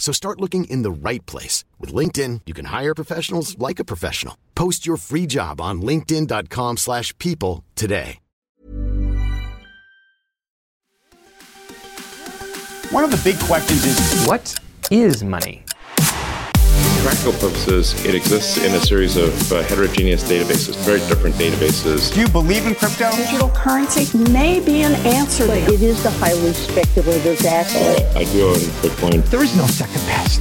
So start looking in the right place. With LinkedIn, you can hire professionals like a professional. Post your free job on linkedin.com slash people today. One of the big questions is What is money? Practical purposes, it exists in a series of uh, heterogeneous databases, very different databases. do you believe in crypto? Digital currency may be an answer But it is the highly speculative asset. I do own Bitcoin. There is no second best.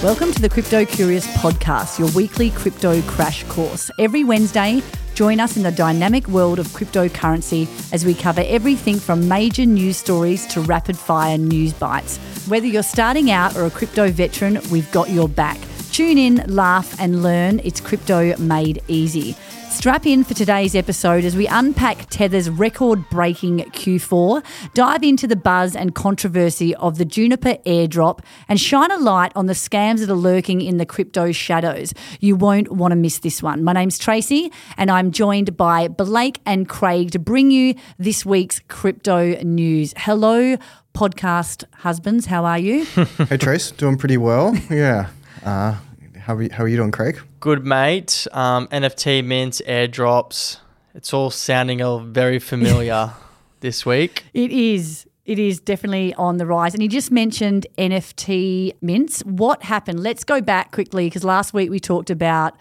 Welcome to the Crypto Curious podcast, your weekly crypto crash course. Every Wednesday, join us in the dynamic world of cryptocurrency as we cover everything from major news stories to rapid fire news bites. Whether you're starting out or a crypto veteran, we've got your back. Tune in, laugh, and learn. It's crypto made easy. Strap in for today's episode as we unpack Tether's record breaking Q4, dive into the buzz and controversy of the Jupiter airdrop, and shine a light on the scams that are lurking in the crypto shadows. You won't want to miss this one. My name's Tracy, and I'm joined by Blake and Craig to bring you this week's crypto news. Hello, podcast husbands. How are you? Hey Trace, doing pretty well. Yeah. Uh, how are you, how are you doing, Craig? Good mate. Um, NFT mints, airdrops. It's all sounding all very familiar this week. It is. It is definitely on the rise. And you just mentioned NFT mints. What happened? Let's go back quickly because last week we talked about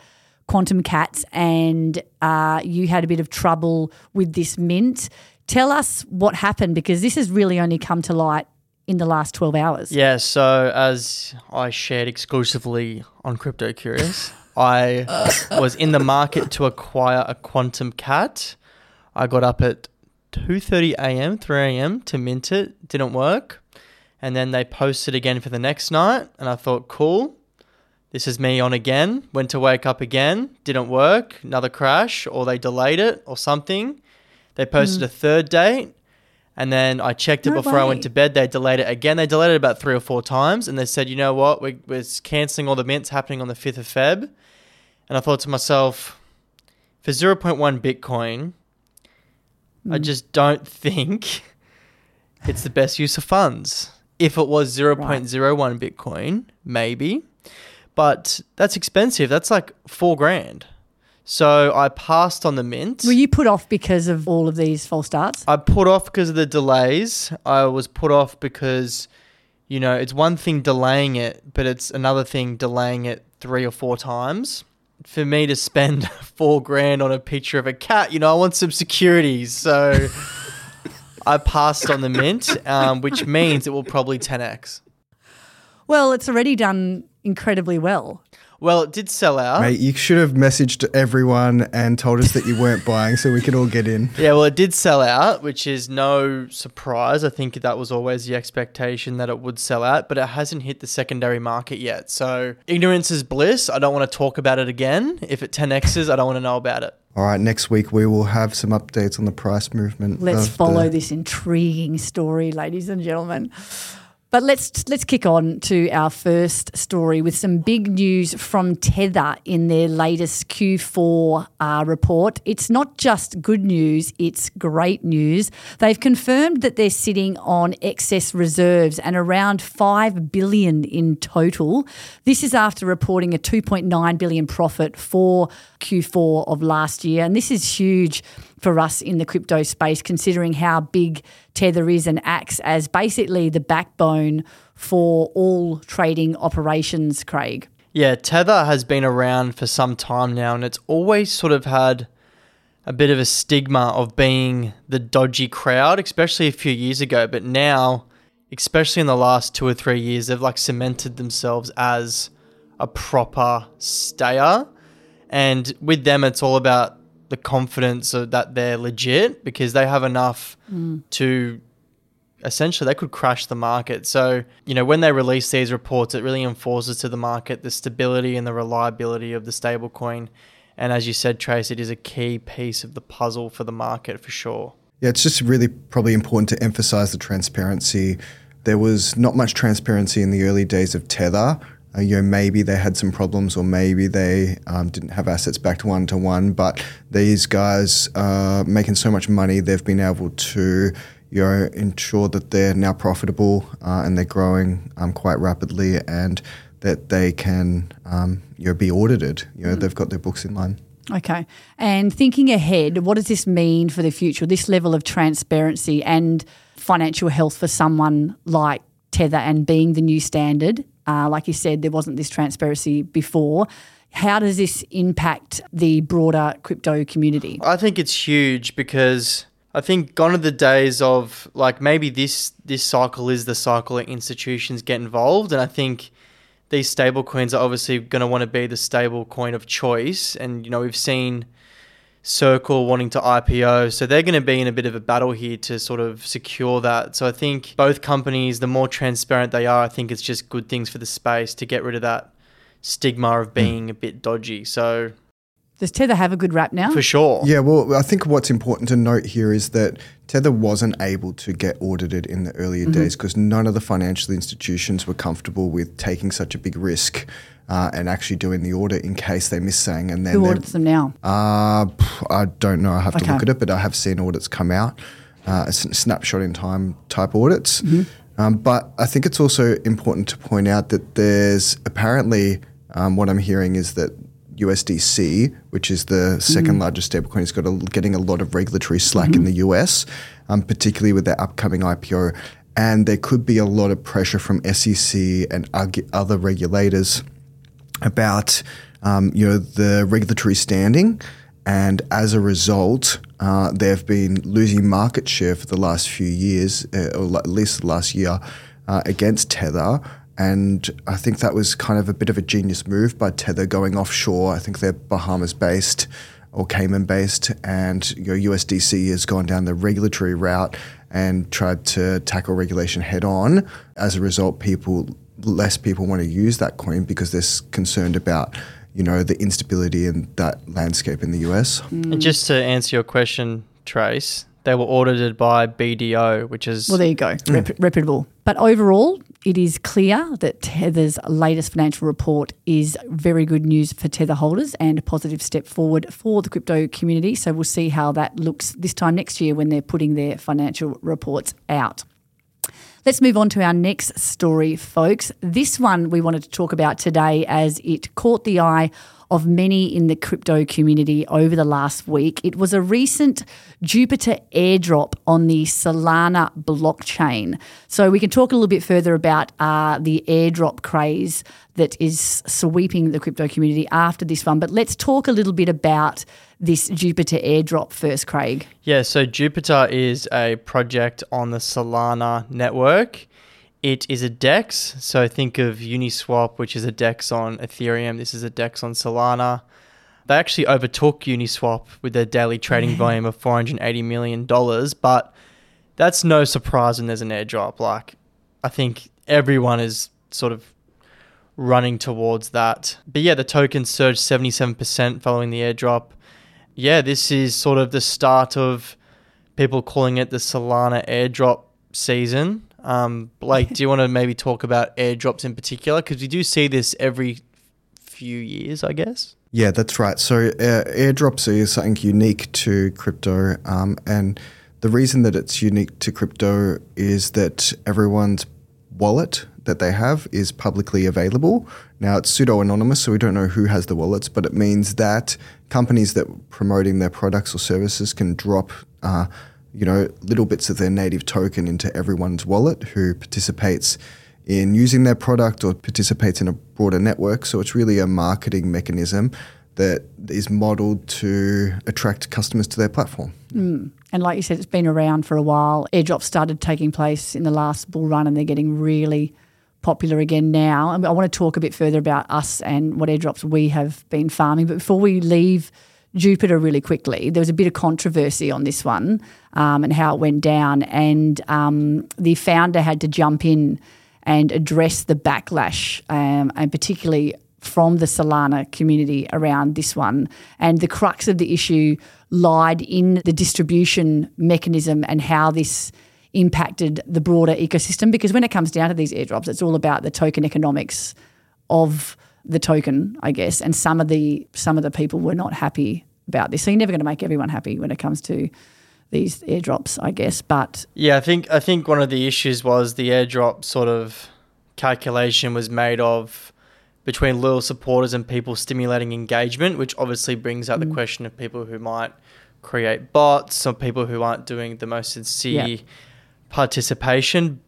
quantum cats and uh, you had a bit of trouble with this mint. Tell us what happened because this has really only come to light in the last 12 hours. Yeah, so as I shared exclusively on Crypto Curious, I was in the market to acquire a quantum cat. I got up at 2:30 a.m., 3 a.m. to mint it. Didn't work. And then they posted again for the next night and I thought, "Cool. This is me on again." Went to wake up again, didn't work. Another crash or they delayed it or something. They posted hmm. a third date and then I checked it No before I went to bed. They delayed it again. They delayed it about three or four times. And they said, you know what? We, we're cancelling all the mints happening on the 5th of Feb. And I thought to myself, for 0.1 Bitcoin, I hmm. just don't think it's the best use of funds. If it was 0.01 Bitcoin, maybe. But that's expensive. That's like four grand. So I passed on the mint. Were you put off because of all of these false starts? I put off because of the delays. I was put off because, you know, it's one thing delaying it, but it's another thing delaying it three or four times. For me to spend four grand on a picture of a cat, you know, I want some security. So I passed on the mint, um, which means it will probably 10x. Well, it's already done incredibly well. Well, it did sell out. Mate, you should have messaged everyone and told us that you weren't buying so we could all get in. Yeah, well, it did sell out, which is no surprise. I think that was always the expectation that it would sell out, but it hasn't hit the secondary market yet. So, ignorance is bliss. I don't want to talk about it again. If it 10x's, I don't want to know about it. All right, next week we will have some updates on the price movement. Let's follow the- this intriguing story, ladies and gentlemen. But let's let's kick on to our first story with some big news from Tether in their latest Q4 uh, report. It's not just good news; it's great news. They've confirmed that they're sitting on excess reserves and around five billion in total. This is after reporting a 2.9 billion profit for Q4 of last year, and this is huge for us in the crypto space, considering how big Tether is and acts as basically the backbone for all trading operations, Craig. Yeah, Tether has been around for some time now, and it's always sort of had a bit of a stigma of being the dodgy crowd, especially a few years ago. But now, especially in the last two or three years, they've like cemented themselves as a proper stayer. And with them, it's all about the confidence of that they're legit because they have enough mm. to essentially they could crash the market. So, you know, when they release these reports, it really enforces to the market the stability and the reliability of the stablecoin. And as you said, Trace, it is a key piece of the puzzle for the market for sure. Yeah, it's just really probably important to emphasize the transparency. There was not much transparency in the early days of Tether. Uh, you know, maybe they had some problems, or maybe they um, didn't have assets backed one to one. But these guys are making so much money, they've been able to, you know, ensure that they're now profitable uh, and they're growing um, quite rapidly, and that they can, um, you know, be audited. You know, they've got their books in line. Okay. And thinking ahead, what does this mean for the future? This level of transparency and financial health for someone like Tether and being the new standard. Uh, like you said, there wasn't this transparency before. How does this impact the broader crypto community? I think it's huge because I think gone are the days of like maybe this this cycle is the cycle that institutions get involved, and I think these stable coins are obviously going to want to be the stable coin of choice. And, you know, we've seen Circle wanting to IPO. So they're going to be in a bit of a battle here to sort of secure that. So I think both companies, the more transparent they are, I think it's just good things for the space to get rid of that stigma of being mm. a bit dodgy. So does Tether have a good rap now? For sure. Yeah, well, I think what's important to note here is that Tether wasn't able to get audited in the earlier mm-hmm. days because none of the financial institutions were comfortable with taking such a big risk. Uh, and actually doing the audit in case they miss something. And then who audits them now? Uh, I don't know. I have okay. to look at it, but I have seen audits come out, uh, snapshot in time type audits. Mm-hmm. Um, but I think it's also important to point out that there's apparently um, what I'm hearing is that USDC, which is the second mm. largest stablecoin, is got a, getting a lot of regulatory slack mm-hmm. in the US, um, particularly with their upcoming IPO. And there could be a lot of pressure from SEC and other regulators about um, you know the regulatory standing, and as a result, uh, they've been losing market share for the last few years, uh, or at least the last year, uh, against Tether. And I think that was kind of a bit of a genius move by Tether going offshore. I think they're Bahamas based or Cayman based, and your USDC has gone down the regulatory route and tried to tackle regulation head on. As a result, people less people want to use that coin because they're concerned about you know the instability in that landscape in the US. Mm. And just to answer your question, Trace, they were audited by BDO, which is well, there you go, mm. Rep- reputable. But overall, it is clear that Tether's latest financial report is very good news for Tether holders and a positive step forward for the crypto community. So we'll see how that looks this time next year when they're putting their financial reports out. Let's move on to our next story, folks. This one we wanted to talk about today as it caught the eye of many in the crypto community over the last week. It was a recent Jupiter airdrop on the Solana blockchain. So we can talk a little bit further about uh, the airdrop craze that is sweeping the crypto community after this one. But let's talk a little bit about this Jupiter airdrop first, Craig. Yeah, so Jupiter is a project on the Solana network. It is a DEX, so think of Uniswap, which is a DEX on Ethereum. This is a DEX on Solana. They actually overtook Uniswap with their daily trading volume of $480 million, but that's no surprise when there's an airdrop. Like, I think everyone is sort of running towards that. But yeah, the token surged 77% following the airdrop. Yeah, this is sort of the start of people calling it the Solana airdrop season. Um, Blake, do you want to maybe talk about airdrops in particular? Because we do see this every few years, I guess. Yeah, that's right. So uh, airdrops is something unique to crypto, um, and the reason that it's unique to crypto is that everyone's wallet that they have is publicly available. Now it's pseudo anonymous, so we don't know who has the wallets, but it means that companies that promoting their products or services can drop. Uh, you know, little bits of their native token into everyone's wallet who participates in using their product or participates in a broader network. So it's really a marketing mechanism that is modeled to attract customers to their platform. Mm. And like you said, it's been around for a while. Airdrops started taking place in the last bull run and they're getting really popular again now. And I want to talk a bit further about us and what airdrops we have been farming. But before we leave Jupiter really quickly. There was a bit of controversy on this one um, and how it went down, and um, the founder had to jump in and address the backlash, um, and particularly from the Solana community around this one. And the crux of the issue lied in the distribution mechanism and how this impacted the broader ecosystem. Because when it comes down to these airdrops, it's all about the token economics of the token, I guess. And some of the some of the people were not happy about this. So you're never going to make everyone happy when it comes to these airdrops, I guess. But yeah, I think I think one of the issues was the airdrop sort of calculation was made of between loyal supporters and people stimulating engagement, which obviously brings out mm. the question of people who might create bots or people who aren't doing the most sincere yeah. Participation.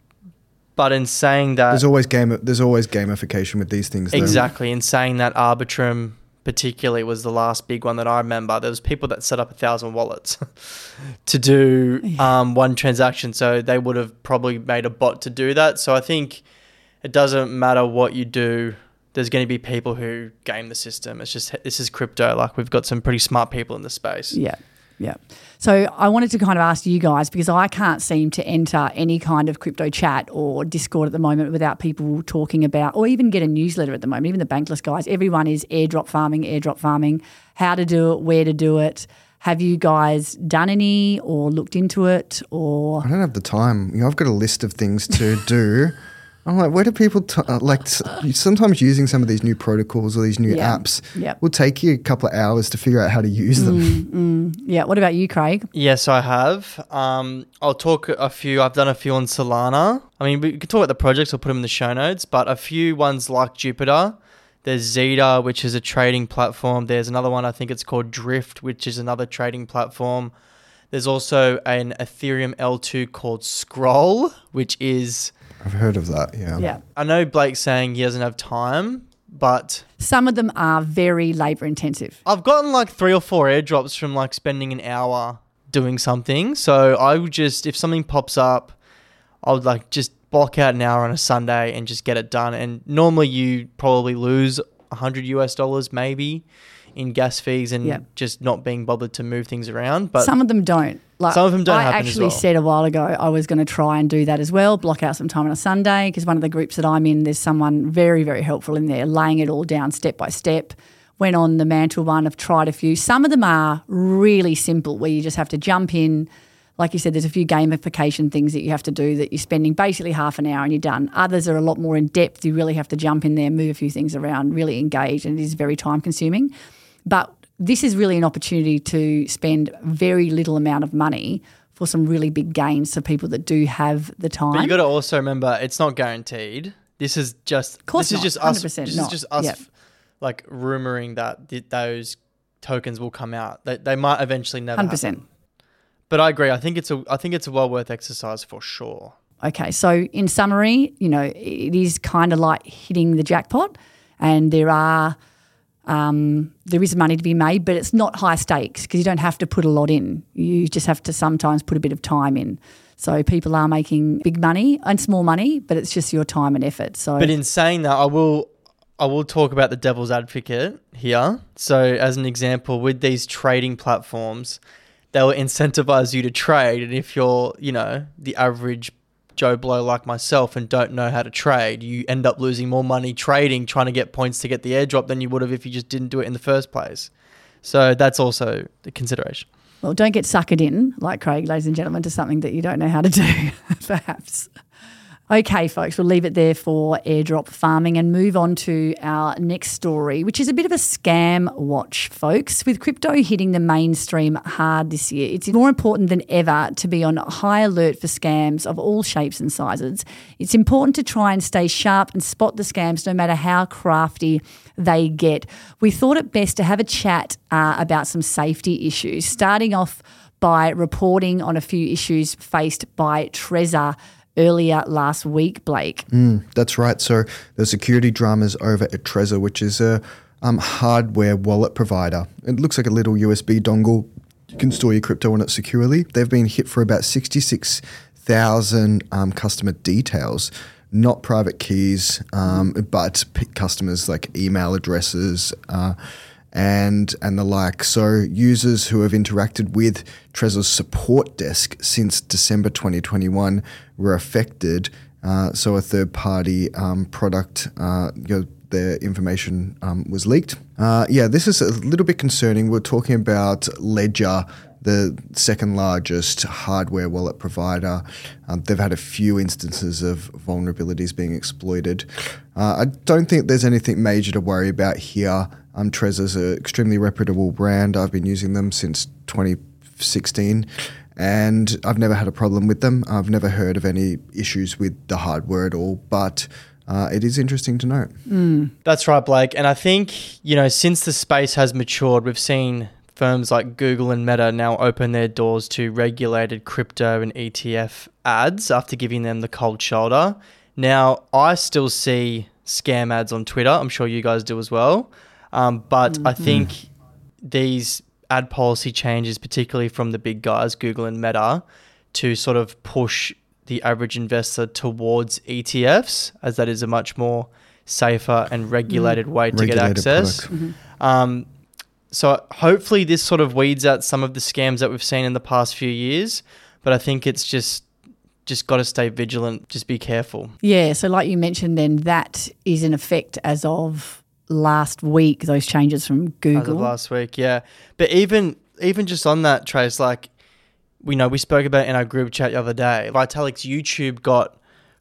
But in saying that, there's always game. There's always gamification with these things. Though. Exactly. In saying that, Arbitrum particularly was the last big one that I remember. There was people that set up a thousand wallets to do um, one transaction, so they would have probably made a bot to do that. So I think it doesn't matter what you do. There's going to be people who game the system. It's just this is crypto. Like we've got some pretty smart people in the space. Yeah. Yeah. So I wanted to kind of ask you guys because I can't seem to enter any kind of crypto chat or Discord at the moment without people talking about, or even get a newsletter at the moment. Even the bankless guys, everyone is airdrop farming, airdrop farming, how to do it, where to do it. Have you guys done any or looked into it or? I don't have the time. You know, I've got a list of things to do. I'm like, where do people t- uh, like? sometimes using some of these new protocols or these new yeah. apps yep. will take you a couple of hours to figure out how to use them. Mm, mm. Yeah. What about you, Craig? Yes, I have. Um, I'll talk a few. I've done a few on Solana. I mean, we can talk about the projects. I'll put them in the show notes. But a few ones like Jupiter. There's Zeta, which is a trading platform. There's another one. I think it's called Drift, which is another trading platform. There's also an Ethereum L2 called Scroll, which is I've heard of that. Yeah. Yeah. I know Blake's saying he doesn't have time, but some of them are very labor intensive. I've gotten like three or four airdrops from like spending an hour doing something. So I would just, if something pops up, I would like just block out an hour on a Sunday and just get it done. And normally you probably lose 100 US dollars maybe in gas fees and yep. just not being bothered to move things around. But some of them don't. Like some of them don't. I actually well. said a while ago I was going to try and do that as well. Block out some time on a Sunday because one of the groups that I'm in, there's someone very very helpful in there, laying it all down step by step. Went on the mantle one. I've tried a few. Some of them are really simple, where you just have to jump in. Like you said, there's a few gamification things that you have to do that you're spending basically half an hour and you're done. Others are a lot more in depth. You really have to jump in there, move a few things around, really engage, and it is very time consuming. But this is really an opportunity to spend very little amount of money for some really big gains for people that do have the time. But you got to also remember it's not guaranteed. This is just this not, is just us. This not. is just us yep. like rumoring that th- those tokens will come out. They, they might eventually never 100%. Happen. But I agree. I think it's a I think it's a well worth exercise for sure. Okay, so in summary, you know, it is kind of like hitting the jackpot, and there are um, there is money to be made, but it's not high stakes because you don't have to put a lot in. You just have to sometimes put a bit of time in. So people are making big money and small money, but it's just your time and effort. So, but in saying that, I will I will talk about the devil's advocate here. So, as an example, with these trading platforms, they'll incentivize you to trade, and if you're, you know, the average Joe Blow like myself and don't know how to trade, you end up losing more money trading, trying to get points to get the airdrop than you would have if you just didn't do it in the first place. So that's also the consideration. Well, don't get suckered in, like Craig, ladies and gentlemen, to something that you don't know how to do, perhaps. Okay, folks, we'll leave it there for airdrop farming and move on to our next story, which is a bit of a scam watch, folks. With crypto hitting the mainstream hard this year, it's more important than ever to be on high alert for scams of all shapes and sizes. It's important to try and stay sharp and spot the scams no matter how crafty they get. We thought it best to have a chat uh, about some safety issues, starting off by reporting on a few issues faced by Trezor earlier last week, Blake. Mm, that's right. So the security dramas over at Trezor, which is a um, hardware wallet provider. It looks like a little USB dongle. You can store your crypto on it securely. They've been hit for about 66,000 um, customer details, not private keys, um, but customers like email addresses. Uh, and and the like. So users who have interacted with Trezor's support desk since December 2021 were affected. Uh, so a third party um, product, uh, you know, their information um, was leaked. Uh, yeah, this is a little bit concerning. We're talking about Ledger, the second largest hardware wallet provider. Um, they've had a few instances of vulnerabilities being exploited. Uh, I don't think there's anything major to worry about here. Um, Trezor's an extremely reputable brand. I've been using them since 2016 and I've never had a problem with them. I've never heard of any issues with the hardware at all, but uh, it is interesting to note. Mm. That's right, Blake. And I think, you know, since the space has matured, we've seen firms like Google and Meta now open their doors to regulated crypto and ETF ads after giving them the cold shoulder. Now, I still see scam ads on Twitter. I'm sure you guys do as well. Um, but mm-hmm. I think these ad policy changes, particularly from the big guys, Google and Meta, to sort of push the average investor towards ETFs, as that is a much more safer and regulated mm. way to regulated get access. Mm-hmm. Um, so hopefully this sort of weeds out some of the scams that we've seen in the past few years. But I think it's just just got to stay vigilant. Just be careful. Yeah. So like you mentioned, then that is in effect as of last week. Those changes from Google last week. Yeah. But even even just on that, Trace, like we know we spoke about in our group chat the other day. Vitalik's YouTube got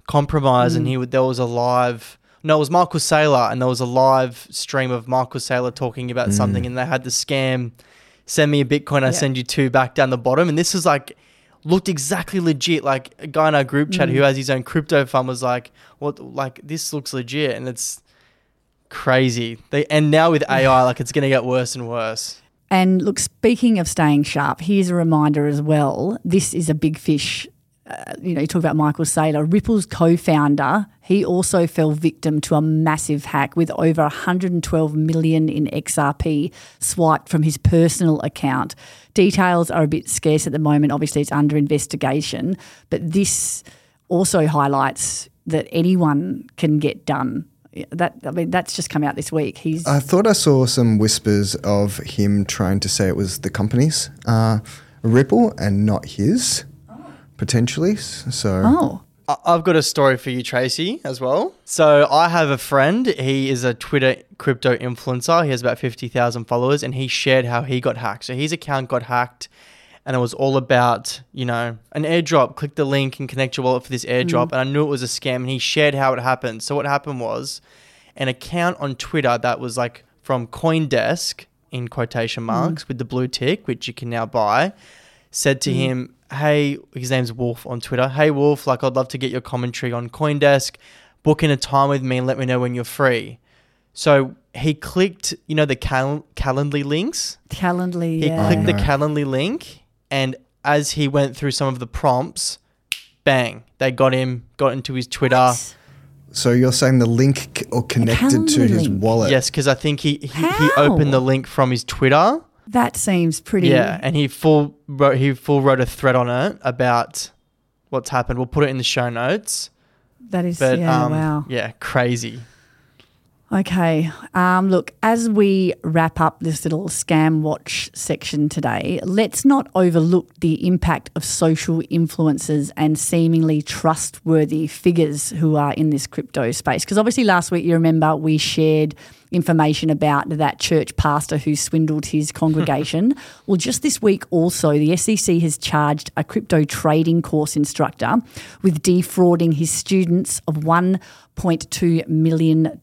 compromised, mm. and he there was a live. No, it was Michael Saylor, and there was a live stream of Michael Saylor talking about mm. something, and they had the scam. Send me a Bitcoin, I yeah. send you two back down the bottom, and this is like looked exactly legit. Like a guy in our group chat mm. who has his own crypto fund was like, "What? Like this looks legit," and it's crazy. They and now with AI, like it's gonna get worse and worse. And look, speaking of staying sharp, here's a reminder as well. This is a big fish. Uh, you know, you talk about Michael Saylor, Ripple's co founder. He also fell victim to a massive hack with over 112 million in XRP swiped from his personal account. Details are a bit scarce at the moment. Obviously, it's under investigation. But this also highlights that anyone can get done that I mean that's just come out this week. He's. I thought I saw some whispers of him trying to say it was the company's uh, Ripple and not his, oh. potentially. So. Oh. I've got a story for you, Tracy, as well. So I have a friend. He is a Twitter crypto influencer. He has about fifty thousand followers, and he shared how he got hacked. So his account got hacked and it was all about you know an airdrop. Click the link and connect your wallet for this airdrop. Mm. And I knew it was a scam. And he shared how it happened. So what happened was an account on Twitter that was like from CoinDesk in quotation mm. marks mm. with the blue tick, which you can now buy, said to mm. him, "Hey, his name's Wolf on Twitter. Hey Wolf, like I'd love to get your commentary on CoinDesk. Book in a time with me and let me know when you're free." So he clicked, you know, the cal- Calendly links. Calendly. He yeah. clicked the Calendly link and as he went through some of the prompts, bang, they got him, got into his Twitter. What? So you're saying the link or connected to his link. wallet? Yes, because I think he, he, he opened the link from his Twitter. That seems pretty. Yeah, and he full wrote he full wrote a thread on it about what's happened. We'll put it in the show notes. That is but, yeah, um, wow. Yeah, crazy. Okay. Um, look, as we wrap up this little scam watch section today, let's not overlook the impact of social influencers and seemingly trustworthy figures who are in this crypto space. Because obviously, last week, you remember we shared information about that church pastor who swindled his congregation. well, just this week, also, the SEC has charged a crypto trading course instructor with defrauding his students of $1.2 million.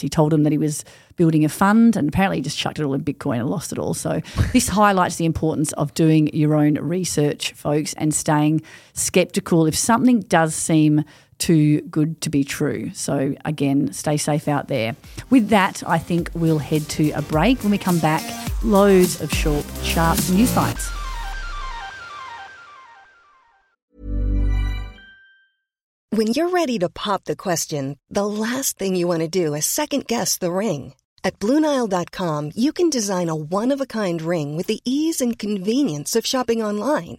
He told them that he was building a fund and apparently just chucked it all in Bitcoin and lost it all. So, this highlights the importance of doing your own research, folks, and staying skeptical. If something does seem too good to be true. So, again, stay safe out there. With that, I think we'll head to a break. When we come back, loads of short, sharp news bites. When you're ready to pop the question, the last thing you want to do is second guess the ring. At Bluenile.com, you can design a one of a kind ring with the ease and convenience of shopping online.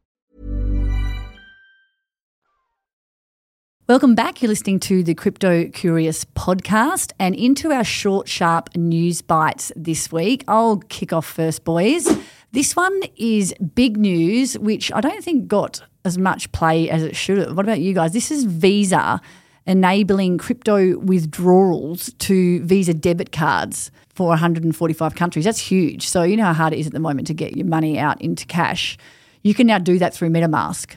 Welcome back. You're listening to the Crypto Curious podcast and into our short, sharp news bites this week. I'll kick off first, boys. This one is big news, which I don't think got as much play as it should have. What about you guys? This is Visa enabling crypto withdrawals to Visa debit cards for 145 countries. That's huge. So, you know how hard it is at the moment to get your money out into cash. You can now do that through MetaMask.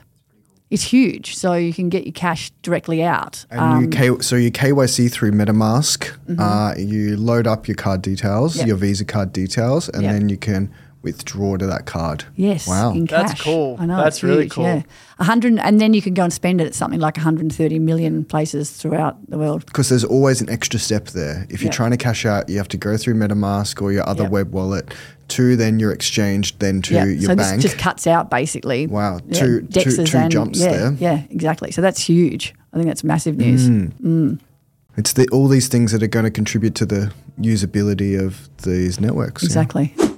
It's huge, so you can get your cash directly out. And Um, you K- so you KYC through MetaMask. Mhm. Uh, you load up your card details, Yep. your Visa card details, and Yep. then you can withdraw to that card. Yes, Wow. in That's cool. I know That's really huge, cool. Yeah, hundred, and then you can go and spend it at something like 130 million places throughout the world. Because there's always an extra step there. If you're Yep. trying to cash out, you have to go through MetaMask or your other Yep. web wallet to then your exchange, then to yeah, your so bank. this just cuts out basically. Wow, yeah, two- two- Dexes two and- jumps yeah, there. Yeah, exactly. So that's huge. I think that's massive news. Mm. Mm. It's the, all these things that are going to contribute to the usability of these networks. yeah.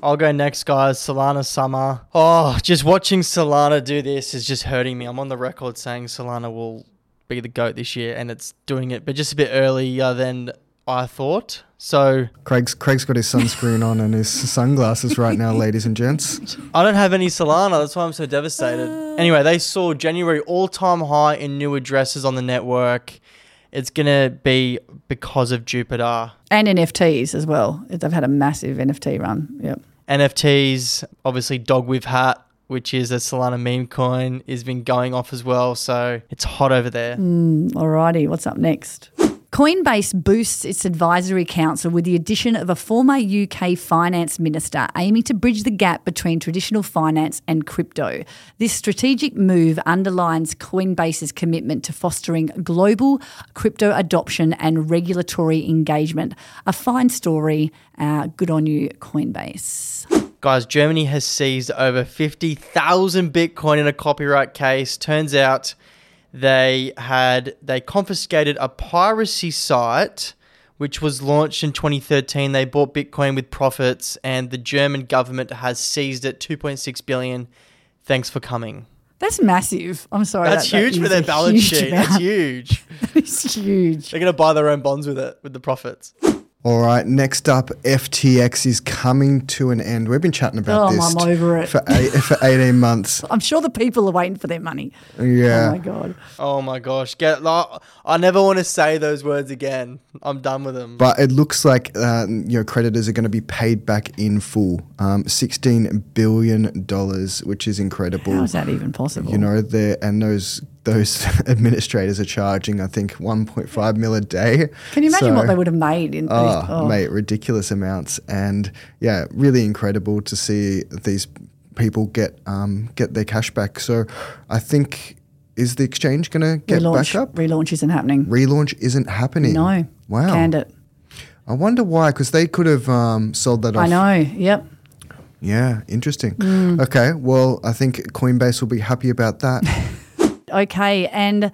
Exactly. I'll go next, guys. Solana Summer. Oh, just watching Solana do this is just hurting me. I'm on the record saying Solana will be the GOAT this year, and it's doing it, but just a bit earlier than I thought. So Craig's Craig's got his sunscreen on and his sunglasses right now, ladies and gents. I don't have any Solana. That's why I'm so devastated. Anyway, they saw January all time high in new addresses on the network. It's going to be because of Jupiter. And NFTs as well. They've had a massive NFT run. Yep. NFTs, obviously Dog with Hat, which is a Solana meme coin, has been going off as well. So it's hot over there. Mm, alrighty, what's up next? Coinbase boosts its advisory council with the addition of a former UK finance minister aiming to bridge the gap between traditional finance and crypto. This strategic move underlines Coinbase's commitment to fostering global crypto adoption and regulatory engagement. A fine story. Uh, good on you, Coinbase. Guys, Germany has seized over 50,000 Bitcoin in a copyright case. Turns out they had they confiscated a piracy site which was launched in 2013. They bought Bitcoin with profits and the German government has seized it 2.6 billion. Thanks for coming. That's massive. I'm sorry. That's that- that huge for their balance sheet. amount. That's huge. It's huge. They're going to buy their own bonds with it with the profits. All right, next up, FTX is coming to an end. We've been chatting about Oh, this I'm over it. for eight, for 18 months. I'm sure the people are waiting for their money. Yeah. Oh my god. Oh my gosh. Get like, I never want to say those words again. I'm done with them. But it looks like uh, you know creditors are going to be paid back in full, um, sixteen billion dollars, which is incredible. How is that even possible? You know, there and those those administrators are charging, I think, one point five mil a day. Can you imagine So- what they would have made in? Oh, oh. mate, ridiculous amounts, and yeah, really incredible to see these people get um, get their cash back. So, I think is the exchange going to get relaunch, back up? relaunch isn't happening. Relaunch isn't happening. No. Wow. Canned it. I wonder why, because they could have um, sold that off. I know. Yep. Yeah, interesting. Mm. Okay, well, I think Coinbase will be happy about that. Okay, and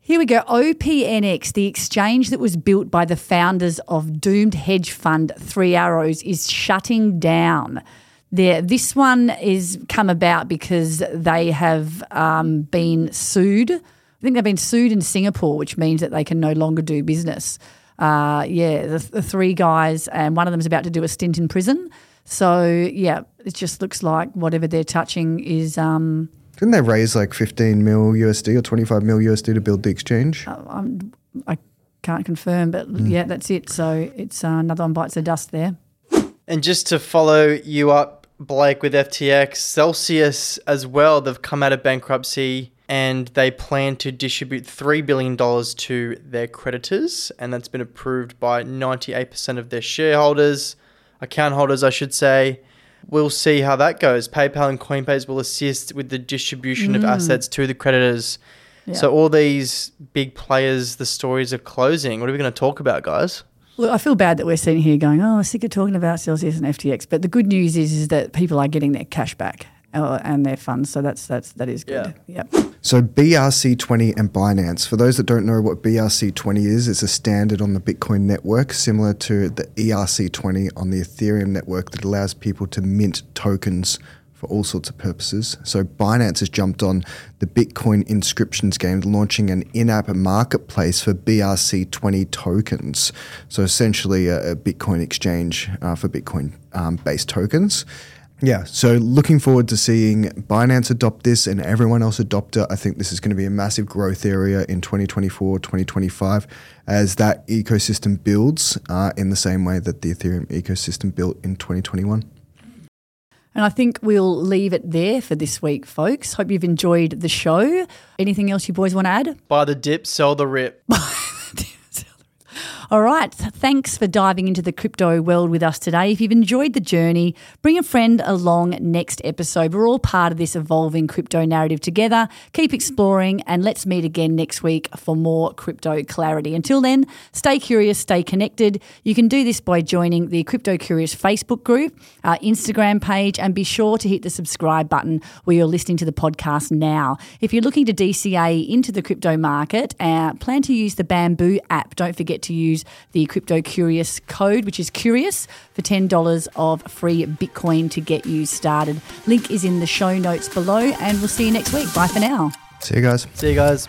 here we go. OPNX, the exchange that was built by the founders of doomed hedge fund Three Arrows, is shutting down. There, this one is come about because they have um, been sued. I think they've been sued in Singapore, which means that they can no longer do business. Uh, yeah, the, the three guys, and one of them is about to do a stint in prison. So yeah, it just looks like whatever they're touching is. Um, Didn't they raise like 15 mil USD or 25 mil USD to build the exchange? I'm, I can't confirm, but Mm. yeah, that's it. So it's uh, another one bites the dust there. And just to follow you up, Blake, with FTX, Celsius as well, they've come out of bankruptcy. and they plan to distribute $3 billion to their creditors, and that's been approved by 98% of their shareholders, account holders, I should say. We'll see how that goes. PayPal and Coinbase will assist with the distribution of assets to the creditors. So, all these big players, the stories are closing. What are we going to talk about, guys? Look, I feel bad that we're sitting here going, oh, we're sick of talking about Celsius and FTX. But the good news is, is that people are getting their cash back uh, and their funds. So that's that's that is good. Yep. So BRC20 and Binance. For those that don't know what BRC20 is, it's a standard on the Bitcoin network, similar to the ERC20 on the Ethereum network that allows people to mint tokens for all sorts of purposes. So Binance has jumped on the Bitcoin inscriptions game, launching an in-app marketplace for BRC20 tokens. So essentially a, Bitcoin exchange uh, for Bitcoin-based tokens. Yeah, so looking forward to seeing Binance adopt this and everyone else adopt it. I think this is going to be a massive growth area in 2024, 2025 as that ecosystem builds uh, in the same way that the Ethereum ecosystem built in 2021. And I think we'll leave it there for this week, folks. Hope you've enjoyed the show. Anything else you boys want to add? Buy the dip, sell the rip. All right. Thanks for diving into the crypto world with us today. If you've enjoyed the journey, bring a friend along next episode. We're all part of this evolving crypto narrative together. Keep exploring and let's meet again next week for more crypto clarity. Until then, stay curious, stay connected. You can do this by joining the Crypto Curious Facebook group, our Instagram page, and be sure to hit the subscribe button where you're listening to the podcast now. If you're looking to DCA into the crypto market, uh, plan to use the Bamboo app. Don't forget to use the Crypto Curious code, which is curious, for $10 of free Bitcoin to get you started. Link is in the show notes below, and we'll see you next week. Bye for now. See you guys. See you guys.